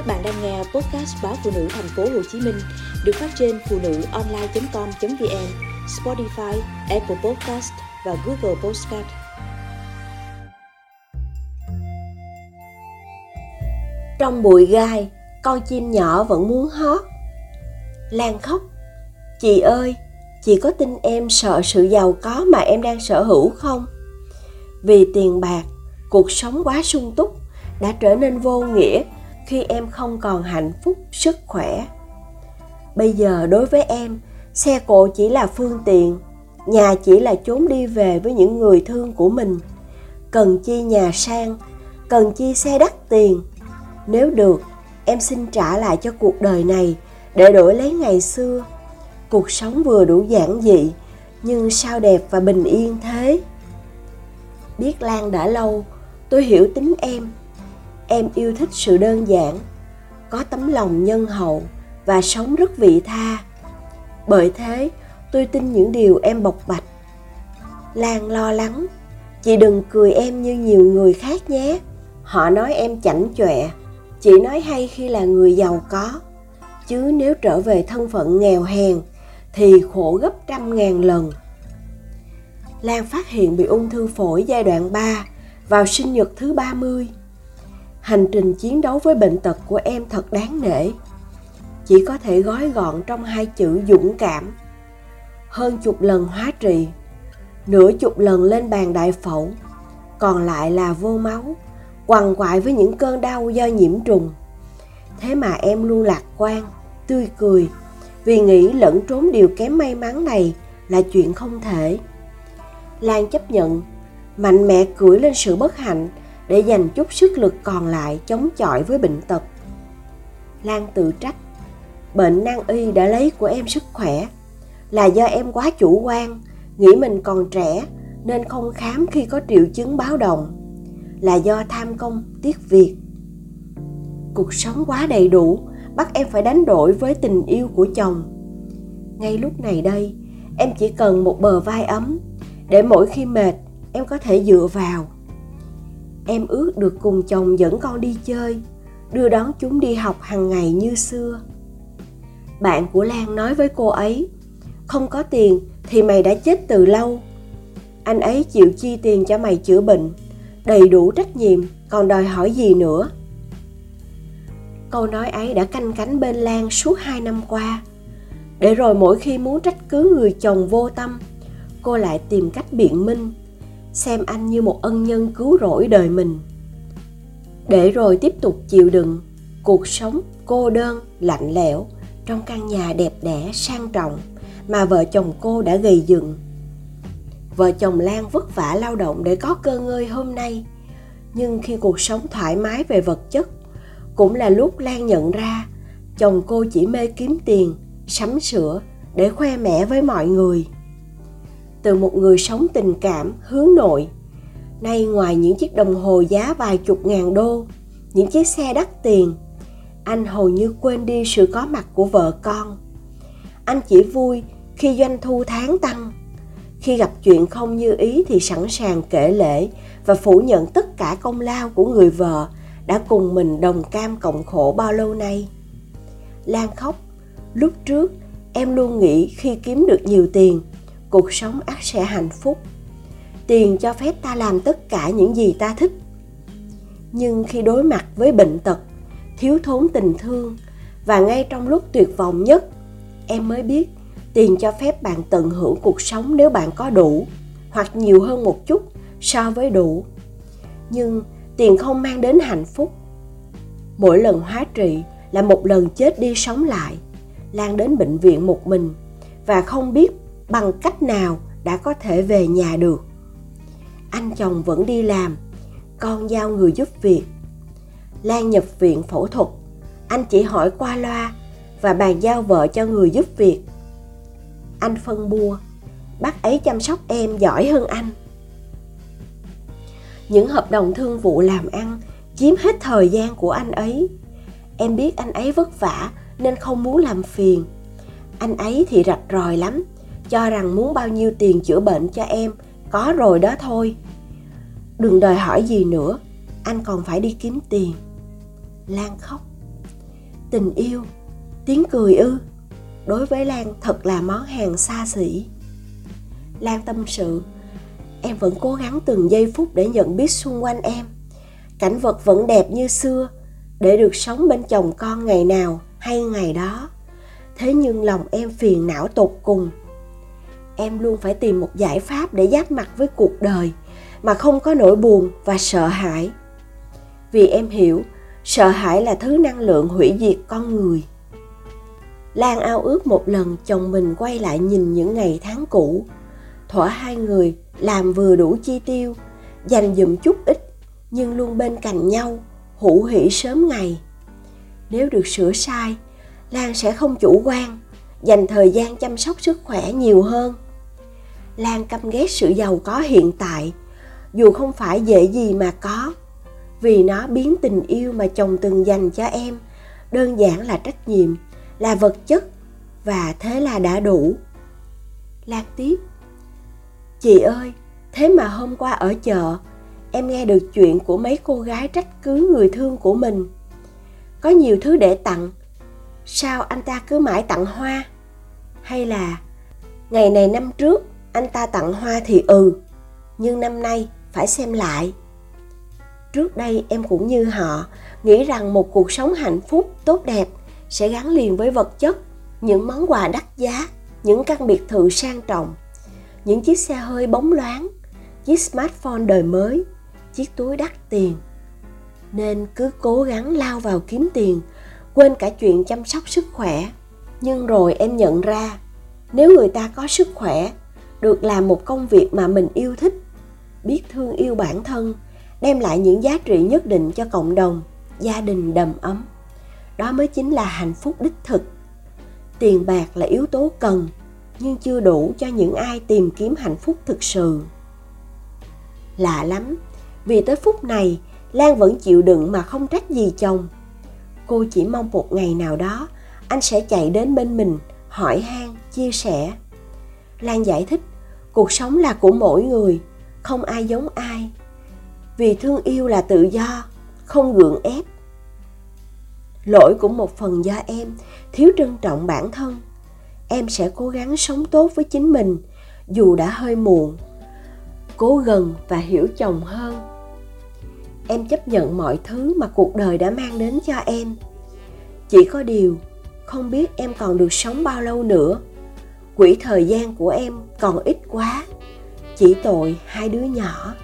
Các bạn đang nghe podcast báo phụ nữ thành phố Hồ Chí Minh được phát trên phụ nữ online.com.vn, Spotify, Apple Podcast và Google Podcast. Trong bụi gai, con chim nhỏ vẫn muốn hót. Lan khóc. Chị ơi, chị có tin em sợ sự giàu có mà em đang sở hữu không? Vì tiền bạc, cuộc sống quá sung túc đã trở nên vô nghĩa khi em không còn hạnh phúc, sức khỏe. Bây giờ đối với em, xe cộ chỉ là phương tiện, nhà chỉ là chốn đi về với những người thương của mình. Cần chi nhà sang, cần chi xe đắt tiền. Nếu được, em xin trả lại cho cuộc đời này để đổi lấy ngày xưa. Cuộc sống vừa đủ giản dị, nhưng sao đẹp và bình yên thế? Biết lan đã lâu, tôi hiểu tính em em yêu thích sự đơn giản, có tấm lòng nhân hậu và sống rất vị tha. Bởi thế, tôi tin những điều em bộc bạch. Lan lo lắng, chị đừng cười em như nhiều người khác nhé. Họ nói em chảnh chọe, chị nói hay khi là người giàu có. Chứ nếu trở về thân phận nghèo hèn, thì khổ gấp trăm ngàn lần. Lan phát hiện bị ung thư phổi giai đoạn 3 vào sinh nhật thứ 30 hành trình chiến đấu với bệnh tật của em thật đáng nể. Chỉ có thể gói gọn trong hai chữ dũng cảm. Hơn chục lần hóa trị nửa chục lần lên bàn đại phẫu, còn lại là vô máu, quằn quại với những cơn đau do nhiễm trùng. Thế mà em luôn lạc quan, tươi cười, vì nghĩ lẫn trốn điều kém may mắn này là chuyện không thể. Lan chấp nhận, mạnh mẽ cưỡi lên sự bất hạnh để dành chút sức lực còn lại chống chọi với bệnh tật. Lan tự trách, bệnh nan y đã lấy của em sức khỏe, là do em quá chủ quan, nghĩ mình còn trẻ nên không khám khi có triệu chứng báo động, là do tham công tiếc việc. Cuộc sống quá đầy đủ, bắt em phải đánh đổi với tình yêu của chồng. Ngay lúc này đây, em chỉ cần một bờ vai ấm để mỗi khi mệt em có thể dựa vào em ước được cùng chồng dẫn con đi chơi, đưa đón chúng đi học hàng ngày như xưa. Bạn của lan nói với cô ấy, không có tiền thì mày đã chết từ lâu. Anh ấy chịu chi tiền cho mày chữa bệnh, đầy đủ trách nhiệm, còn đòi hỏi gì nữa? Câu nói ấy đã canh cánh bên lan suốt hai năm qua. Để rồi mỗi khi muốn trách cứ người chồng vô tâm, cô lại tìm cách biện minh xem anh như một ân nhân cứu rỗi đời mình. Để rồi tiếp tục chịu đựng, cuộc sống cô đơn, lạnh lẽo, trong căn nhà đẹp đẽ, sang trọng mà vợ chồng cô đã gầy dựng. Vợ chồng lan vất vả lao động để có cơ ngơi hôm nay, nhưng khi cuộc sống thoải mái về vật chất, cũng là lúc lan nhận ra chồng cô chỉ mê kiếm tiền, sắm sửa để khoe mẽ với mọi người từ một người sống tình cảm, hướng nội. Nay ngoài những chiếc đồng hồ giá vài chục ngàn đô, những chiếc xe đắt tiền, anh hầu như quên đi sự có mặt của vợ con. Anh chỉ vui khi doanh thu tháng tăng. Khi gặp chuyện không như ý thì sẵn sàng kể lễ và phủ nhận tất cả công lao của người vợ đã cùng mình đồng cam cộng khổ bao lâu nay. Lan khóc, lúc trước em luôn nghĩ khi kiếm được nhiều tiền cuộc sống ắt sẽ hạnh phúc. Tiền cho phép ta làm tất cả những gì ta thích. Nhưng khi đối mặt với bệnh tật, thiếu thốn tình thương, và ngay trong lúc tuyệt vọng nhất, em mới biết tiền cho phép bạn tận hưởng cuộc sống nếu bạn có đủ, hoặc nhiều hơn một chút so với đủ. Nhưng tiền không mang đến hạnh phúc. Mỗi lần hóa trị là một lần chết đi sống lại, lan đến bệnh viện một mình, và không biết bằng cách nào đã có thể về nhà được. Anh chồng vẫn đi làm, con giao người giúp việc. Lan nhập viện phẫu thuật, anh chỉ hỏi qua loa và bàn giao vợ cho người giúp việc. Anh phân bua, bác ấy chăm sóc em giỏi hơn anh. Những hợp đồng thương vụ làm ăn chiếm hết thời gian của anh ấy. Em biết anh ấy vất vả nên không muốn làm phiền. Anh ấy thì rạch ròi lắm cho rằng muốn bao nhiêu tiền chữa bệnh cho em, có rồi đó thôi. Đừng đòi hỏi gì nữa, anh còn phải đi kiếm tiền. Lan khóc. Tình yêu, tiếng cười ư, đối với lan thật là món hàng xa xỉ. Lan tâm sự, em vẫn cố gắng từng giây phút để nhận biết xung quanh em. Cảnh vật vẫn đẹp như xưa, để được sống bên chồng con ngày nào hay ngày đó. Thế nhưng lòng em phiền não tột cùng em luôn phải tìm một giải pháp để giáp mặt với cuộc đời mà không có nỗi buồn và sợ hãi. Vì em hiểu, sợ hãi là thứ năng lượng hủy diệt con người. Lan ao ước một lần chồng mình quay lại nhìn những ngày tháng cũ, thỏa hai người làm vừa đủ chi tiêu, dành dụm chút ít, nhưng luôn bên cạnh nhau, hữu hỷ sớm ngày. Nếu được sửa sai, lan sẽ không chủ quan, dành thời gian chăm sóc sức khỏe nhiều hơn lan căm ghét sự giàu có hiện tại. Dù không phải dễ gì mà có. Vì nó biến tình yêu mà chồng từng dành cho em, đơn giản là trách nhiệm, là vật chất, và thế là đã đủ. Lan tiếp, chị ơi, thế mà hôm qua ở chợ, em nghe được chuyện của mấy cô gái trách cứ người thương của mình. Có nhiều thứ để tặng, sao anh ta cứ mãi tặng hoa? Hay là, ngày này năm trước anh ta tặng hoa thì ừ nhưng năm nay phải xem lại. Trước đây em cũng như họ, nghĩ rằng một cuộc sống hạnh phúc tốt đẹp sẽ gắn liền với vật chất, những món quà đắt giá, những căn biệt thự sang trọng, những chiếc xe hơi bóng loáng, chiếc smartphone đời mới, chiếc túi đắt tiền. Nên cứ cố gắng lao vào kiếm tiền, quên cả chuyện chăm sóc sức khỏe. Nhưng rồi em nhận ra, nếu người ta có sức khỏe được làm một công việc mà mình yêu thích, biết thương yêu bản thân, đem lại những giá trị nhất định cho cộng đồng, gia đình đầm ấm. Đó mới chính là hạnh phúc đích thực. Tiền bạc là yếu tố cần, nhưng chưa đủ cho những ai tìm kiếm hạnh phúc thực sự. Lạ lắm, vì tới phút này, lan vẫn chịu đựng mà không trách gì chồng. Cô chỉ mong một ngày nào đó, anh sẽ chạy đến bên mình, hỏi han, chia sẻ. Lan giải thích cuộc sống là của mỗi người, không ai giống ai. Vì thương yêu là tự do, không gượng ép. Lỗi cũng một phần do em, thiếu trân trọng bản thân. Em sẽ cố gắng sống tốt với chính mình, dù đã hơi muộn. Cố gần và hiểu chồng hơn. Em chấp nhận mọi thứ mà cuộc đời đã mang đến cho em. Chỉ có điều, không biết em còn được sống bao lâu nữa quỹ thời gian của em còn ít quá. Chỉ tội hai đứa nhỏ.